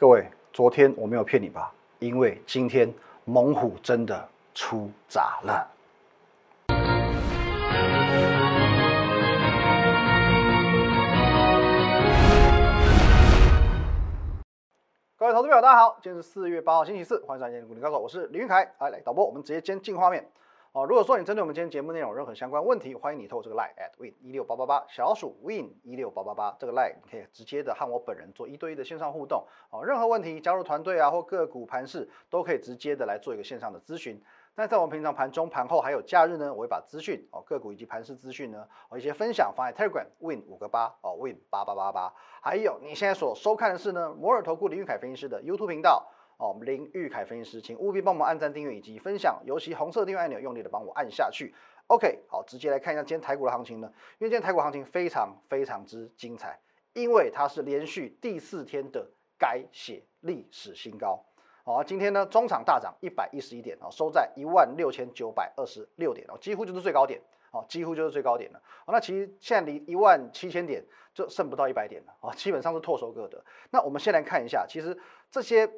各位，昨天我没有骗你吧？因为今天猛虎真的出闸了。各位投资朋友，大家好，今天是四月八号星期四，欢迎收看《今天股林高手》，我是李云凯。来来，导播，我们直接先进画面。哦，如果说你针对我们今天节目内容有任何相关问题，欢迎你透过这个 line at win 一六八八八小鼠 win 一六八八八这个 line，你可以直接的和我本人做一对一的线上互动。哦，任何问题加入团队啊或个股盘势都可以直接的来做一个线上的咨询。那在我们平常盘中、盘后还有假日呢，我会把资讯哦个股以及盘势资讯呢哦一些分享放在 Telegram win 五个八哦 win 八八八八，还有你现在所收看的是呢摩尔投顾林玉凯分析师的 YouTube 频道。哦，林玉凯分析师，请务必帮我们按赞、订阅以及分享，尤其红色订阅按钮用力的帮我按下去。OK，好，直接来看一下今天台股的行情呢，因为今天台股行情非常非常之精彩，因为它是连续第四天的改写历史新高。哦，今天呢中场大涨一百一十一点哦，收在一万六千九百二十六点哦，几乎就是最高点哦，几乎就是最高点了。哦，那其实现在离一万七千点就剩不到一百点了哦，基本上是唾手可得。那我们先来看一下，其实这些。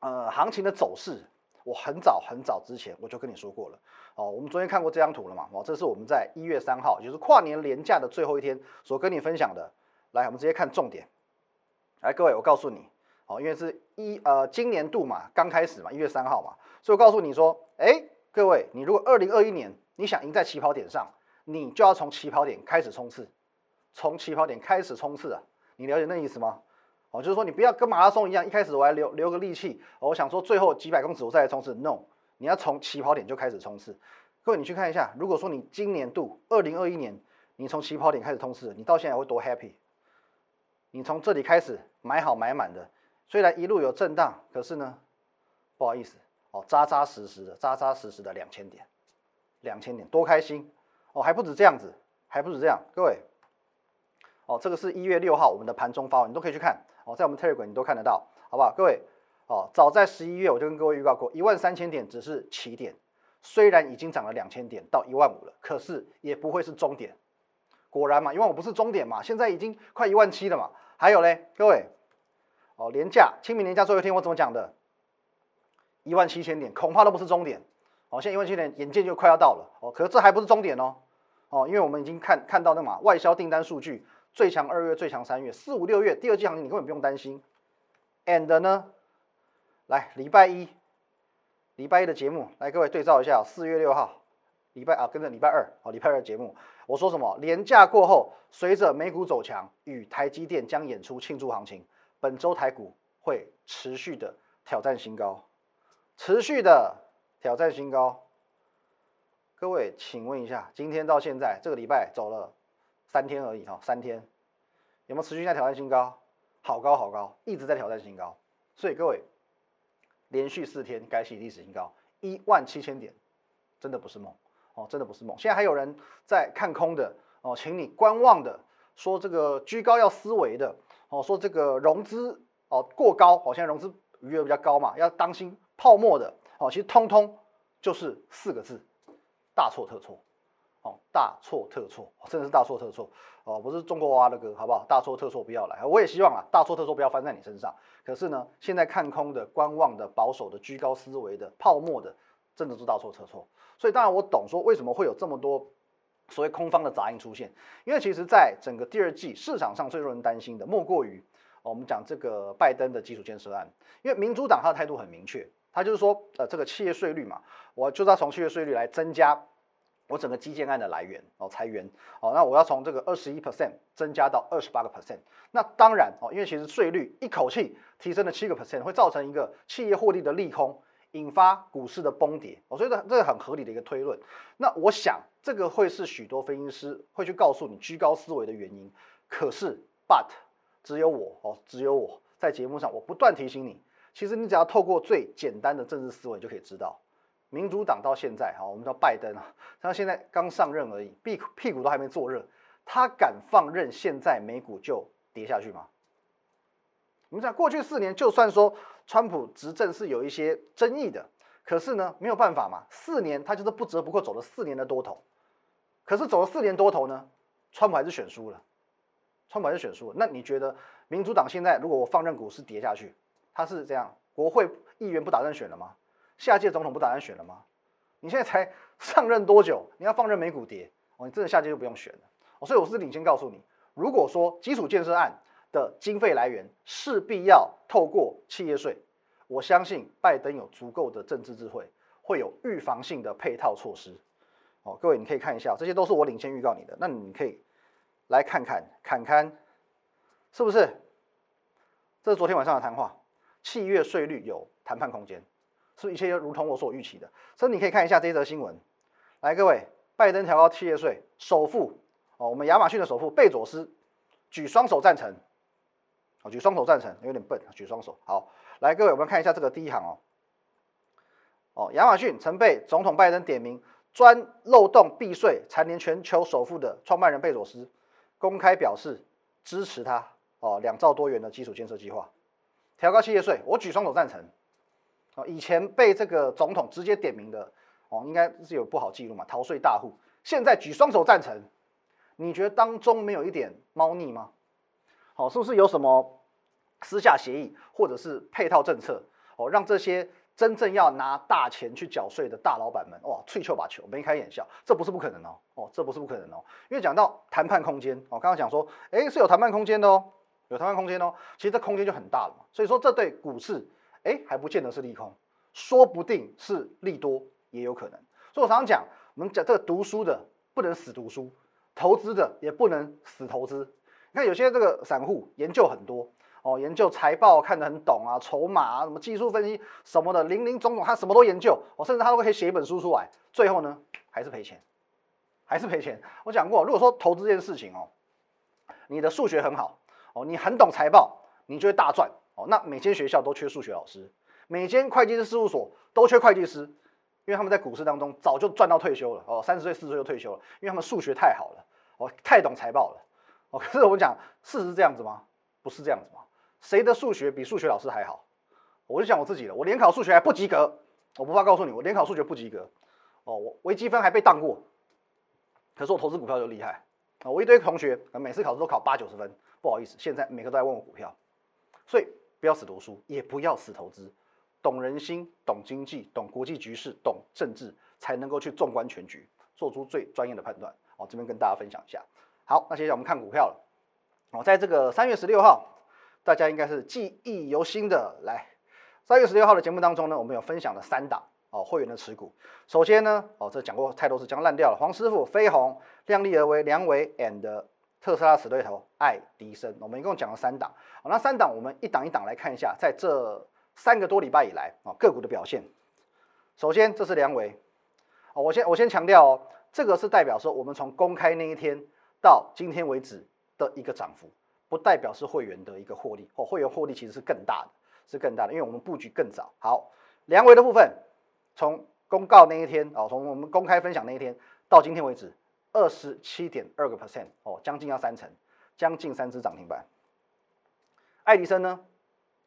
呃，行情的走势，我很早很早之前我就跟你说过了。哦，我们昨天看过这张图了嘛？哦，这是我们在一月三号，也就是跨年连假的最后一天所跟你分享的。来，我们直接看重点。来，各位，我告诉你，哦，因为是一呃今年度嘛，刚开始嘛，一月三号嘛，所以我告诉你说，哎，各位，你如果二零二一年你想赢在起跑点上，你就要从起跑点开始冲刺，从起跑点开始冲刺啊！你了解那意思吗？哦，就是说你不要跟马拉松一样，一开始我还留留个力气，我想说最后几百公尺我再来冲刺。No，你要从起跑点就开始冲刺。各位，你去看一下，如果说你今年度二零二一年，你从起跑点开始冲刺，你到现在会多 happy？你从这里开始买好买满的，虽然一路有震荡，可是呢，不好意思，哦，扎扎实实的，扎扎实实的两千点，两千点多开心哦，还不止这样子，还不止这样，各位，哦，这个是一月六号我们的盘中发文，你都可以去看。哦，在我们 Telegram 你都看得到，好不好？各位，哦，早在十一月我就跟各位预告过，一万三千点只是起点，虽然已经涨了两千点到一万五了，可是也不会是终点。果然嘛，一万五不是终点嘛，现在已经快一万七了嘛。还有嘞，各位，哦，年假清明年假最后一天我怎么讲的？一万七千点恐怕都不是终点。哦，现在一万七千点眼见就快要到了。哦，可是这还不是终点哦。哦，因为我们已经看看到那嘛外销订单数据。最强二月，最强三月，四五六月第二季行情你根本不用担心。And 呢，来礼拜一，礼拜一的节目，来各位对照一下，四月六号，礼拜啊，跟着礼拜二，好，礼拜二的节目，我说什么？廉假过后，随着美股走强，与台积电将演出庆祝行情，本周台股会持续的挑战新高，持续的挑战新高。各位，请问一下，今天到现在这个礼拜走了？三天而已哈，三天有没有持续在挑战新高？好高好高，一直在挑战新高。所以各位，连续四天改写历史新高，一万七千点，真的不是梦哦，真的不是梦。现在还有人在看空的哦，请你观望的，说这个居高要思维的哦，说这个融资哦过高，哦现在融资余额比较高嘛，要当心泡沫的哦，其实通通就是四个字，大错特错。大错特错，真的是大错特错哦！不是中国娃的歌，好不好？大错特错不要来，我也希望啊，大错特错不要翻在你身上。可是呢，现在看空的、观望的、保守的、居高思维的、泡沫的，真的是大错特错。所以当然我懂说为什么会有这么多所谓空方的杂音出现，因为其实在整个第二季市场上最让人担心的，莫过于我们讲这个拜登的基础建设案，因为民主党他的态度很明确，他就是说，呃，这个企业税率嘛，我就要从企业税率来增加。我整个基建案的来源哦，裁员哦，那我要从这个二十一 percent 增加到二十八个 percent，那当然哦，因为其实税率一口气提升了七个 percent，会造成一个企业获利的利空，引发股市的崩跌哦，所以这这个很合理的一个推论。那我想这个会是许多分析师会去告诉你居高思维的原因。可是，but 只有我哦，只有我在节目上我不断提醒你，其实你只要透过最简单的政治思维就可以知道。民主党到现在哈，我们叫拜登啊，他现在刚上任而已，屁屁股都还没坐热，他敢放任现在美股就跌下去吗？我们讲过去四年，就算说川普执政是有一些争议的，可是呢没有办法嘛，四年他就是不折不扣走了四年的多头，可是走了四年多头呢，川普还是选输了，川普还是选输了。那你觉得民主党现在如果我放任股市跌下去，他是这样，国会议员不打算选了吗？下届总统不打算选了吗？你现在才上任多久？你要放任美股跌哦？你真的下届就不用选了哦。所以我是领先告诉你，如果说基础建设案的经费来源势必要透过企业税，我相信拜登有足够的政治智慧，会有预防性的配套措施哦。各位你可以看一下，这些都是我领先预告你的，那你可以来看看看看，是不是？这是昨天晚上的谈话，契约税率有谈判空间。是一切如同我所预期的，所以你可以看一下这一则新闻。来，各位，拜登调高企业税，首富哦，我们亚马逊的首富贝佐斯举双手赞成。好，举双手赞成，有点笨，举双手。好，来，各位，我们看一下这个第一行哦。哦，亚马逊曾被总统拜登点名钻漏洞避税，蝉联全球首富的创办人贝佐斯公开表示支持他哦，两兆多元的基础建设计划，调高企业税，我举双手赞成。哦，以前被这个总统直接点名的，哦，应该是有不好记录嘛，逃税大户。现在举双手赞成，你觉得当中没有一点猫腻吗？好，是不是有什么私下协议或者是配套政策，哦，让这些真正要拿大钱去缴税的大老板们，哇，吹球把球，眉开眼笑，这不是不可能哦，哦，这不是不可能哦，因为讲到谈判空间，哦，刚刚讲说，哎，是有谈判空间的哦，有谈判空间哦，其实这空间就很大了嘛，所以说这对股市。哎，还不见得是利空，说不定是利多也有可能。所以我常常讲，我们讲这个读书的不能死读书，投资的也不能死投资。你看有些这个散户研究很多哦，研究财报看得很懂啊，筹码啊，什么技术分析什么的，林林总总他什么都研究哦，甚至他都可以写一本书出来，最后呢还是赔钱，还是赔钱。我讲过，如果说投资这件事情哦，你的数学很好哦，你很懂财报，你就会大赚。哦，那每间学校都缺数学老师，每间会计师事务所都缺会计师，因为他们在股市当中早就赚到退休了。哦，三十岁、四十岁就退休了，因为他们数学太好了，哦，太懂财报了。哦，可是我们讲事实是这样子吗？不是这样子吗？谁的数学比数学老师还好？我就讲我自己了，我联考数学还不及格，我不怕告诉你，我联考数学不及格。哦，我微积分还被当过，可是我投资股票就厉害。啊，我一堆同学每次考试都考八九十分，不好意思，现在每个都在问我股票，所以。不要死读书，也不要死投资，懂人心、懂经济、懂国际局势、懂政治，才能够去纵观全局，做出最专业的判断。哦，这边跟大家分享一下。好，那接下来我们看股票了。哦，在这个三月十六号，大家应该是记忆犹新的。来，三月十六号的节目当中呢，我们有分享了三档哦会员的持股。首先呢，哦这讲过太多次，将烂掉了。黄师傅、飞鸿、量力而为、梁伟 and。特斯拉死对头爱迪生，我们一共讲了三档，那三档我们一档一档来看一下，在这三个多礼拜以来啊个股的表现。首先这是梁维，哦，我先我先强调哦，这个是代表说我们从公开那一天到今天为止的一个涨幅，不代表是会员的一个获利，哦，会员获利其实是更大的，是更大的，因为我们布局更早。好，梁维的部分，从公告那一天哦，从我们公开分享那一天到今天为止。二十七点二个 percent 哦，将近要三成，将近三只涨停板。爱迪生呢？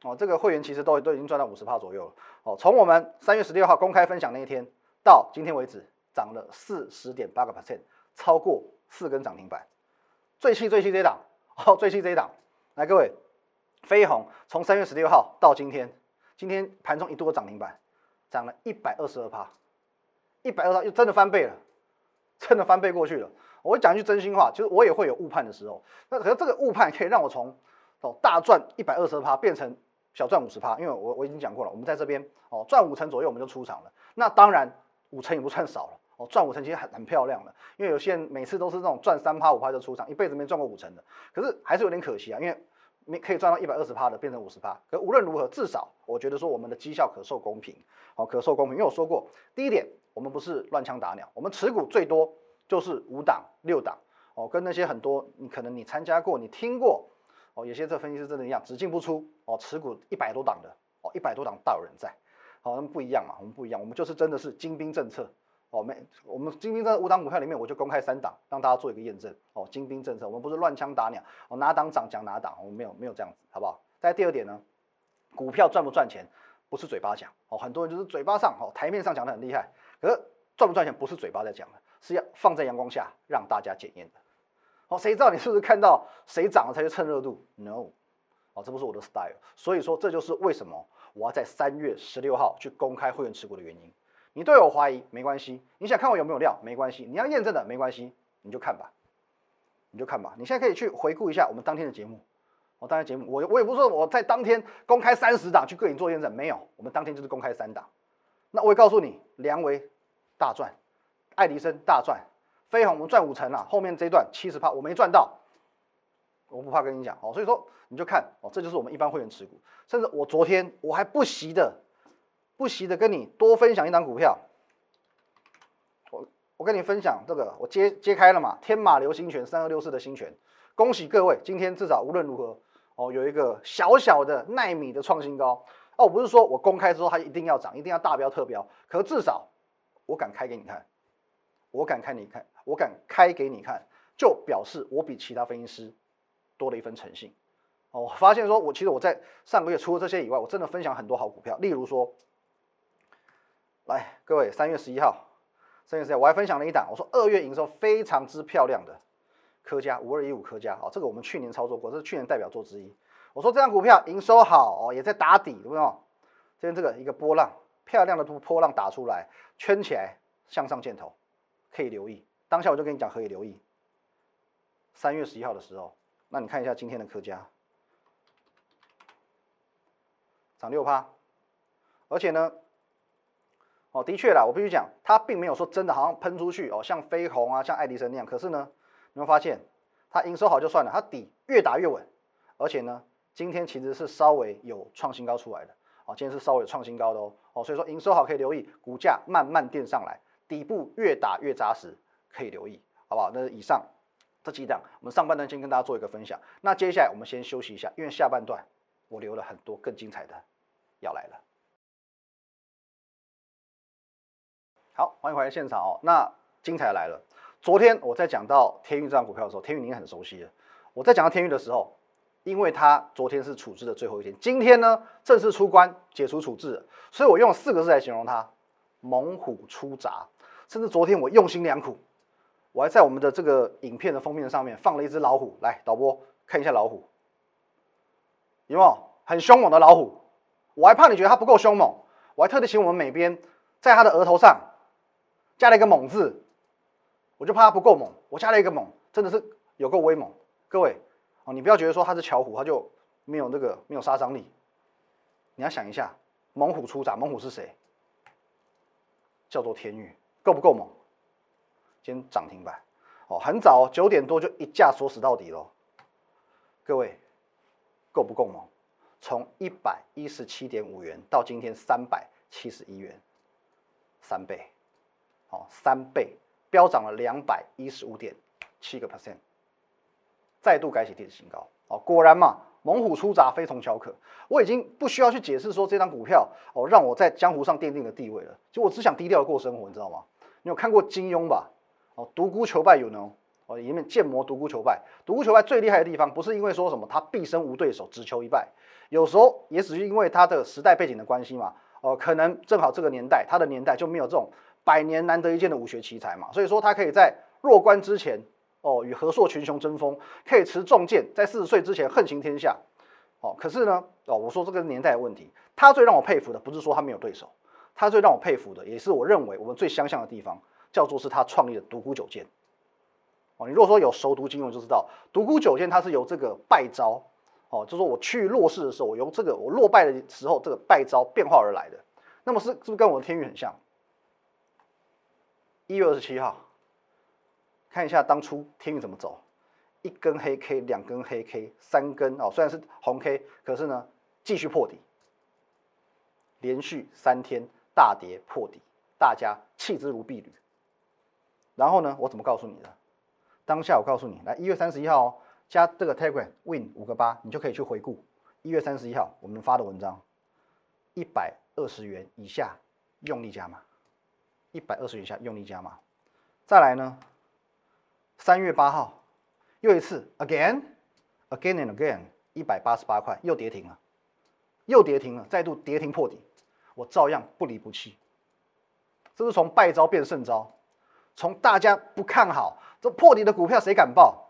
哦，这个会员其实都都已经赚到五十趴左右了。哦，从我们三月十六号公开分享那一天到今天为止，涨了四十点八个 percent，超过四根涨停板。最气最气这一档，哦，最气这一档，来各位，飞鸿从三月十六号到今天，今天盘中一度涨停板，涨了一百二十二趴，一百二十又真的翻倍了。真的翻倍过去了。我讲一句真心话，就是我也会有误判的时候。那可是这个误判可以让我从哦大赚一百二十趴变成小赚五十趴，因为我我已经讲过了，我们在这边哦赚五成左右我们就出场了。那当然五成也不算少了哦，赚五成其实很很漂亮了。因为有些人每次都是那种赚三趴五趴就出场，一辈子没赚过五成的，可是还是有点可惜啊。因为没可以赚到一百二十趴的变成五十趴，可无论如何，至少我觉得说我们的绩效可受公平，哦可受公平。因为我说过第一点。我们不是乱枪打鸟，我们持股最多就是五档、六档哦，跟那些很多你可能你参加过、你听过哦，有些这分析师真的一样，只进不出哦，持股一百多档的哦，一百多档大有人在，好，那么不一样嘛，我们不一样，我们就是真的是精兵政策哦，没我们精兵在五档股票里面，我就公开三档，让大家做一个验证哦，精兵政策，我们不是乱枪打鸟哦，哪档涨讲哪档，我们没有没有这样子，好不好？再第二点呢，股票赚不赚钱不是嘴巴讲哦，很多人就是嘴巴上哦，台面上讲的很厉害。可是赚不赚钱不是嘴巴在讲的，是要放在阳光下让大家检验的。哦，谁知道你是不是看到谁涨了才去蹭热度？No，哦，这不是我的 style。所以说这就是为什么我要在三月十六号去公开会员持股的原因。你对我怀疑没关系，你想看我有没有料没关系，你要验证的没关系，你就看吧，你就看吧。你现在可以去回顾一下我们当天的节目。我当天节目，我我也不是说我在当天公开三十档去个人做验证，没有，我们当天就是公开三档。那我也告诉你，梁维大赚，爱迪生大赚，飞鸿我们赚五成了，后面这一段七十趴我没赚到，我不怕跟你讲哦。所以说你就看哦，这就是我们一般会员持股，甚至我昨天我还不惜的不惜的跟你多分享一档股票，我我跟你分享这个，我揭揭开了嘛，天马流星拳三二六四的星拳，恭喜各位，今天至少无论如何。哦，有一个小小的奈米的创新高哦，不是说我公开之后它一定要涨，一定要大标特标，可至少我敢开给你看，我敢开你看，我敢开给你看，就表示我比其他分析师多了一份诚信。哦，我发现说我其实我在上个月除了这些以外，我真的分享很多好股票，例如说，来各位三月十一号，三月十一号我还分享了一档，我说二月营收非常之漂亮的。科家五二一五科家哦，这个我们去年操作过，这是去年代表作之一。我说这张股票营收好哦，也在打底，对不对？这边这个一个波浪，漂亮的波浪打出来，圈起来向上箭头，可以留意。当下我就跟你讲可以留意。三月十一号的时候，那你看一下今天的科家，涨六趴，而且呢，哦，的确啦，我必须讲，它并没有说真的好像喷出去哦，像飞鸿啊，像爱迪生那样。可是呢。你会发现，它营收好就算了，它底越打越稳，而且呢，今天其实是稍微有创新高出来的，哦，今天是稍微有创新高的哦，哦，所以说营收好可以留意，股价慢慢垫上来，底部越打越扎实，可以留意，好不好？那以上这几档，我们上半段先跟大家做一个分享，那接下来我们先休息一下，因为下半段我留了很多更精彩的要来了。好，欢迎回来现场哦，那精彩来了。昨天我在讲到天域这张股票的时候，天域您很熟悉了。我在讲到天域的时候，因为它昨天是处置的最后一天，今天呢正式出关解除处置，所以我用四个字来形容它：猛虎出闸。甚至昨天我用心良苦，我还在我们的这个影片的封面上面放了一只老虎。来，导播看一下老虎，有没有很凶猛的老虎？我还怕你觉得它不够凶猛，我还特地请我们美编在它的额头上加了一个猛字。我就怕它不够猛，我加了一个猛，真的是有够威猛。各位，你不要觉得说它是巧虎，它就没有那个没有杀伤力。你要想一下，猛虎出闸，猛虎是谁？叫做天域，够不够猛？今天涨停板，哦，很早九点多就一架锁死到底了。各位，够不够猛？从一百一十七点五元到今天三百七十一元，三倍，哦，三倍。飙涨了两百一十五点七个 percent，再度改写历史新高哦！果然嘛，猛虎出闸非同小可。我已经不需要去解释说这张股票哦，让我在江湖上奠定的地位了。就我只想低调的过生活，你知道吗？你有看过金庸吧？哦，独孤求败有呢？哦，里面剑魔独孤求败，独孤求败最厉害的地方不是因为说什么他毕生无对手，只求一败，有时候也只是因为他的时代背景的关系嘛。哦，可能正好这个年代，他的年代就没有这种。百年难得一见的武学奇才嘛，所以说他可以在弱冠之前哦，与和硕群雄争锋，可以持重剑，在四十岁之前横行天下。哦，可是呢，哦，我说这个年代的问题，他最让我佩服的不是说他没有对手，他最让我佩服的，也是我认为我们最相像的地方，叫做是他创立的独孤九剑。哦，你如果说有熟读经文就知道，独孤九剑它是由这个败招，哦，就说我去弱势的时候，我由这个我落败的时候这个败招变化而来的。那么是是不是跟我的天运很像？一月二十七号，看一下当初天运怎么走，一根黑 K，两根黑 K，三根哦，虽然是红 K，可是呢继续破底，连续三天大跌破底，大家弃之如敝履。然后呢，我怎么告诉你的？当下我告诉你，来一月三十一号哦，加这个 Telegram Win 五个八，你就可以去回顾一月三十一号我们发的文章，一百二十元以下用力加码。一百二十元以下用力加码，再来呢？三月八号又一次，again，again and again，一百八十八块又跌停了，又跌停了，再度跌停破底，我照样不离不弃。这是从败招变胜招，从大家不看好这破底的股票谁敢报？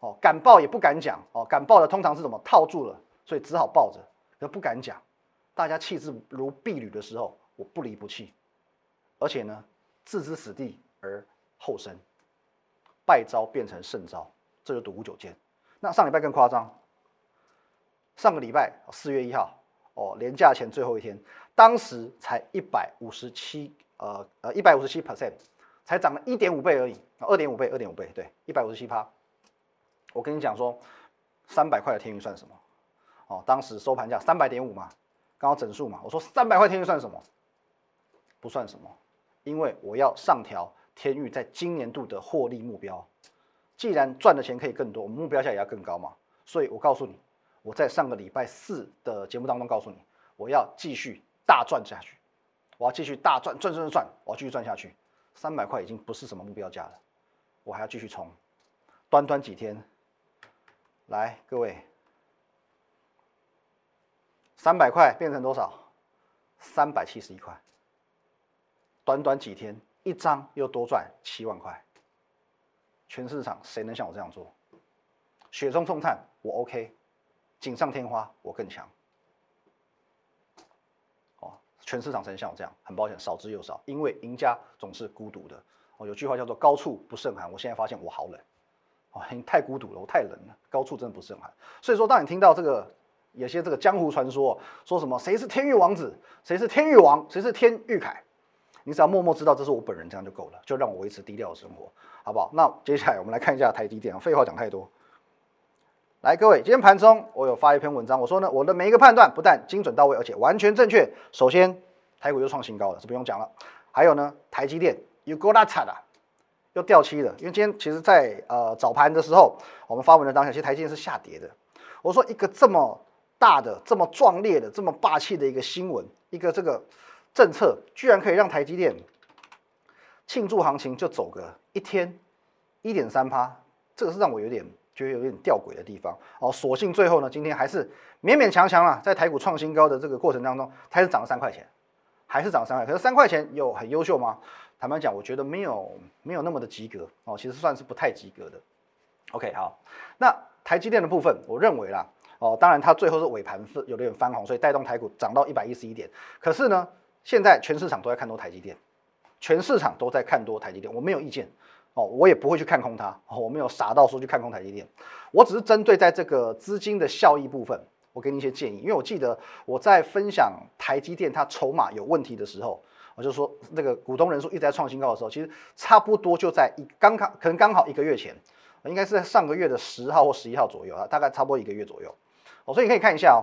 哦，敢报也不敢讲哦，敢报的通常是什么套住了，所以只好抱着，可不敢讲。大家气势如敝履的时候，我不离不弃，而且呢，置之死地而后生，败招变成胜招，这就独孤九剑。那上礼拜更夸张，上个礼拜四月一号，哦，连假前最后一天，当时才一百五十七，呃呃，一百五十七 percent，才涨了一点五倍而已，二点五倍，二点五倍，对，一百五十七趴。我跟你讲说，三百块的天运算什么？哦，当时收盘价三百点五嘛。刚好整数嘛，我说三百块天域算什么？不算什么，因为我要上调天域在今年度的获利目标。既然赚的钱可以更多，我们目标价也要更高嘛。所以我告诉你，我在上个礼拜四的节目当中告诉你，我要继续大赚下去，我要继续大赚赚赚赚，我要继续赚下去。三百块已经不是什么目标价了，我还要继续冲。短短几天，来各位。三百块变成多少？三百七十一块。短短几天，一张又多赚七万块。全市场谁能像我这样做？雪中送炭，我 OK；锦上添花，我更强。哦，全市场谁能像我这样？很抱歉，少之又少，因为赢家总是孤独的。哦，有句话叫做“高处不胜寒”，我现在发现我好冷。哦，你太孤独了，我太冷了。高处真的不胜寒。所以说，当你听到这个。有些这个江湖传说说什么谁是天域王子，谁是天域王，谁是天域凯，你只要默默知道这是我本人，这样就够了，就让我维持低调的生活，好不好？那接下来我们来看一下台积电，废话讲太多。来，各位，今天盘中我有发一篇文章，我说呢，我的每一个判断不但精准到位，而且完全正确。首先，台股又创新高了，这不用讲了。还有呢，台积电又 go 大差了，又掉期了。因为今天其实，在呃早盘的时候，我们发文的当下，其实台积电是下跌的。我说一个这么。大的这么壮烈的、这么霸气的一个新闻，一个这个政策，居然可以让台积电庆祝行情就走个一天一点三趴，这个是让我有点觉得有点吊诡的地方哦。所幸最后呢，今天还是勉勉强强啊，在台股创新高的这个过程当中，还是涨了三块钱，还是涨三块。可是三块钱有很优秀吗？坦白讲，我觉得没有没有那么的及格哦，其实算是不太及格的。OK，好，那台积电的部分，我认为啦。哦，当然，它最后是尾盘是有点翻红，所以带动台股涨到一百一十一点。可是呢，现在全市场都在看多台积电，全市场都在看多台积电，我没有意见。哦，我也不会去看空它，哦我没有傻到说去看空台积电。我只是针对在这个资金的效益部分，我给你一些建议。因为我记得我在分享台积电它筹码有问题的时候，我就说那个股东人数一直在创新高的时候，其实差不多就在一刚刚可能刚好一个月前，应该是在上个月的十号或十一号左右啊，大概差不多一个月左右。哦，所以你可以看一下哦，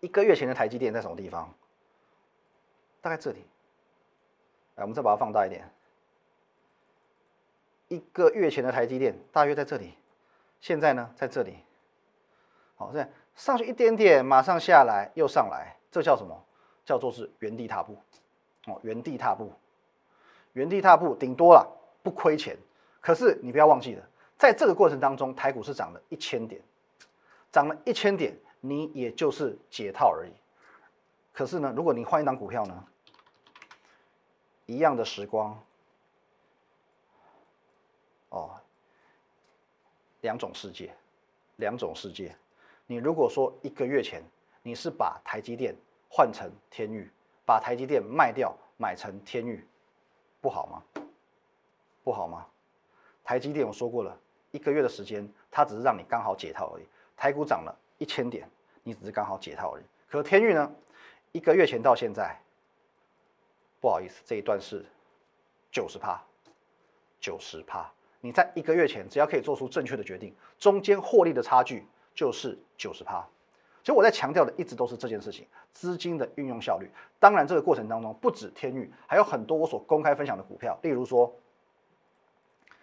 一个月前的台积电在什么地方？大概这里。来，我们再把它放大一点。一个月前的台积电大约在这里，现在呢在这里。好，这样上去一点点，马上下来又上来，这叫什么？叫做是原地踏步。哦，原地踏步，原地踏步，顶多了不亏钱。可是你不要忘记了，在这个过程当中，台股是涨了一千点。涨了一千点，你也就是解套而已。可是呢，如果你换一档股票呢，一样的时光，哦，两种世界，两种世界。你如果说一个月前你是把台积电换成天域，把台积电卖掉买成天域，不好吗？不好吗？台积电我说过了，一个月的时间，它只是让你刚好解套而已。台股涨了一千点，你只是刚好解套而已。可天域呢？一个月前到现在，不好意思，这一段是九十趴，九十趴。你在一个月前只要可以做出正确的决定，中间获利的差距就是九十趴。其实我在强调的一直都是这件事情，资金的运用效率。当然，这个过程当中不止天域，还有很多我所公开分享的股票，例如说，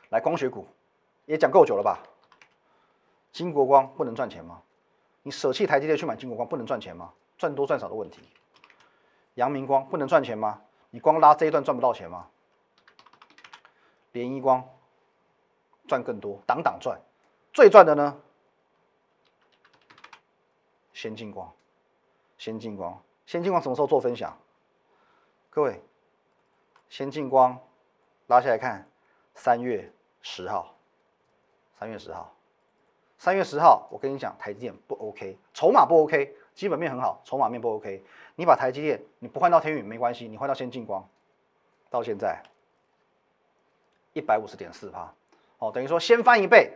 来光学股，也讲够久了吧？金国光不能赚钱吗？你舍弃台积电去买金国光不能赚钱吗？赚多赚少的问题。阳明光不能赚钱吗？你光拉这一段赚不到钱吗？联一光赚更多，挡挡赚，最赚的呢？先进光，先进光，先进光什么时候做分享？各位，先进光拉下来看，三月十号，三月十号。三月十号，我跟你讲，台积电不 OK，筹码不 OK，基本面很好，筹码面不 OK。你把台积电你不换到天宇没关系，你换到先进光，到现在一百五十点四趴，哦，等于说先翻一倍，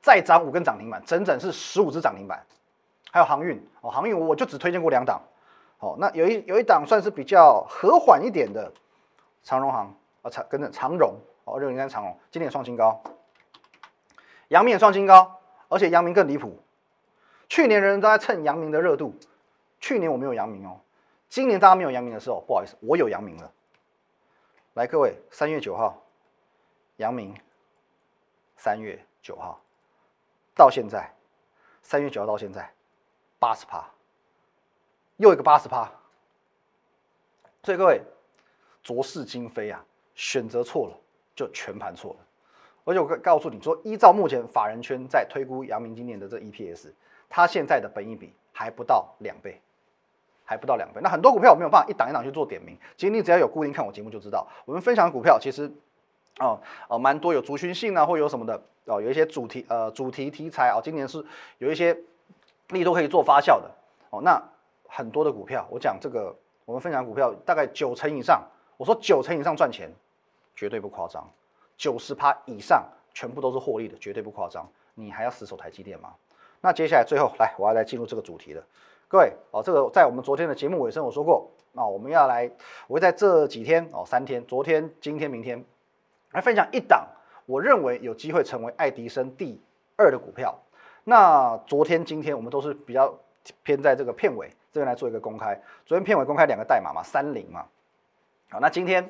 再涨五根涨停板，整整是十五只涨停板。还有航运哦，航运我就只推荐过两档，哦，那有一有一档算是比较和缓一点的长荣航啊，长跟着长荣哦，六零三长荣今年创新高，阳明也创新高，而且阳明更离谱，去年人人都在蹭阳明的热度，去年我没有阳明哦，今年大家没有阳明的时候，不好意思，我有阳明了。来，各位，三月九号，阳明，三月九号到现在，三月九号到现在。八十趴，又一个八十趴，所以各位浊世今非啊，选择错了就全盘错了。而且我告告诉你说，依照目前法人圈在推估阳明今年的这 EPS，它现在的本益比还不到两倍，还不到两倍。那很多股票我没有办法一档一档去做点名，其实你只要有固定看我节目就知道，我们分享的股票其实哦哦蛮多有族群性啊，或有什么的哦，有一些主题呃主题题材啊，今年是有一些。力都可以做发酵的哦，那很多的股票，我讲这个，我们分享股票大概九成以上，我说九成以上赚钱，绝对不夸张，九十趴以上全部都是获利的，绝对不夸张。你还要死守台积电吗？那接下来最后来，我要来进入这个主题了。各位哦，这个在我们昨天的节目尾声我说过，那我们要来，我会在这几天哦，三天，昨天、今天、明天来分享一档，我认为有机会成为爱迪生第二的股票。那昨天、今天我们都是比较偏在这个片尾这边来做一个公开。昨天片尾公开两个代码嘛，三零嘛。好，那今天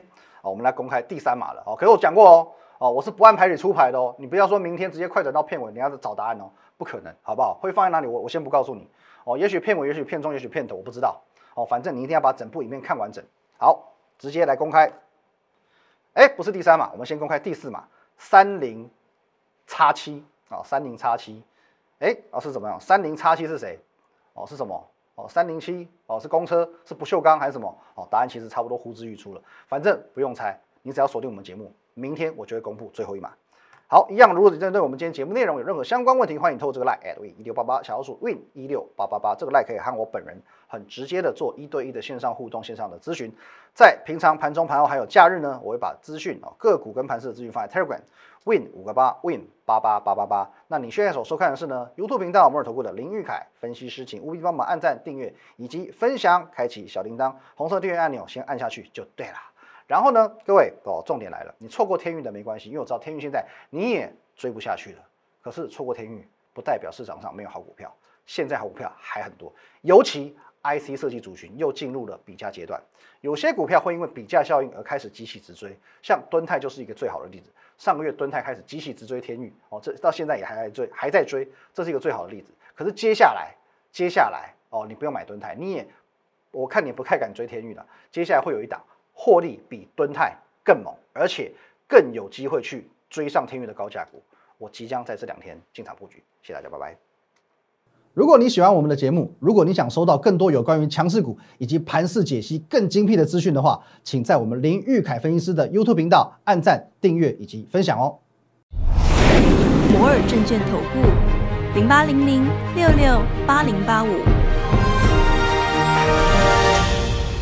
啊，我们来公开第三码了。哦，可是我讲过哦，哦，我是不按牌理出牌的哦。你不要说明天直接快转到片尾，你要找答案哦，不可能，好不好？会放在哪里？我我先不告诉你哦。也许片尾，也许片中，也许片头，我不知道哦。反正你一定要把整部影片看完整。好，直接来公开。哎，不是第三码，我们先公开第四码，三零叉七啊，三零叉七。哎，哦是怎么样？三零叉七是谁？哦是什么？哦三零七哦是公车是不锈钢还是什么？哦答案其实差不多呼之欲出了，反正不用猜，你只要锁定我们节目，明天我就会公布最后一码。好，一样，如果你针对我们今天节目内容有任何相关问题，欢迎透过这个 line at win 一六八八小老鼠 win 一六八八八这个 line 可以和我本人很直接的做一对一的线上互动、线上的咨询。在平常盘中、盘后还有假日呢，我会把资讯哦个股跟盘势的资讯放在 Telegram win 五个八 win 八八八八八。那你现在所收看的是呢 YouTube 频道摩尔投顾的林玉凯分析师，请务必帮忙按赞、订阅以及分享，开启小铃铛，红色订阅按钮先按下去就对了。然后呢，各位哦，重点来了，你错过天运的没关系，因为我知道天运现在你也追不下去了。可是错过天运不代表市场上没有好股票，现在好股票还很多，尤其 IC 设计族群又进入了比价阶段，有些股票会因为比价效应而开始集起直追，像敦泰就是一个最好的例子。上个月敦泰开始集起直追天运哦，这到现在也还在追，还在追，这是一个最好的例子。可是接下来，接下来哦，你不用买敦泰，你也我看你不太敢追天运了。接下来会有一档。获利比敦泰更猛，而且更有机会去追上天域的高价股。我即将在这两天进场布局，谢谢大家，拜拜。如果你喜欢我们的节目，如果你想收到更多有关于强势股以及盘势解析更精辟的资讯的话，请在我们林玉凯分析师的 YouTube 频道按赞、订阅以及分享哦。摩尔证券投顾零八零零六六八零八五。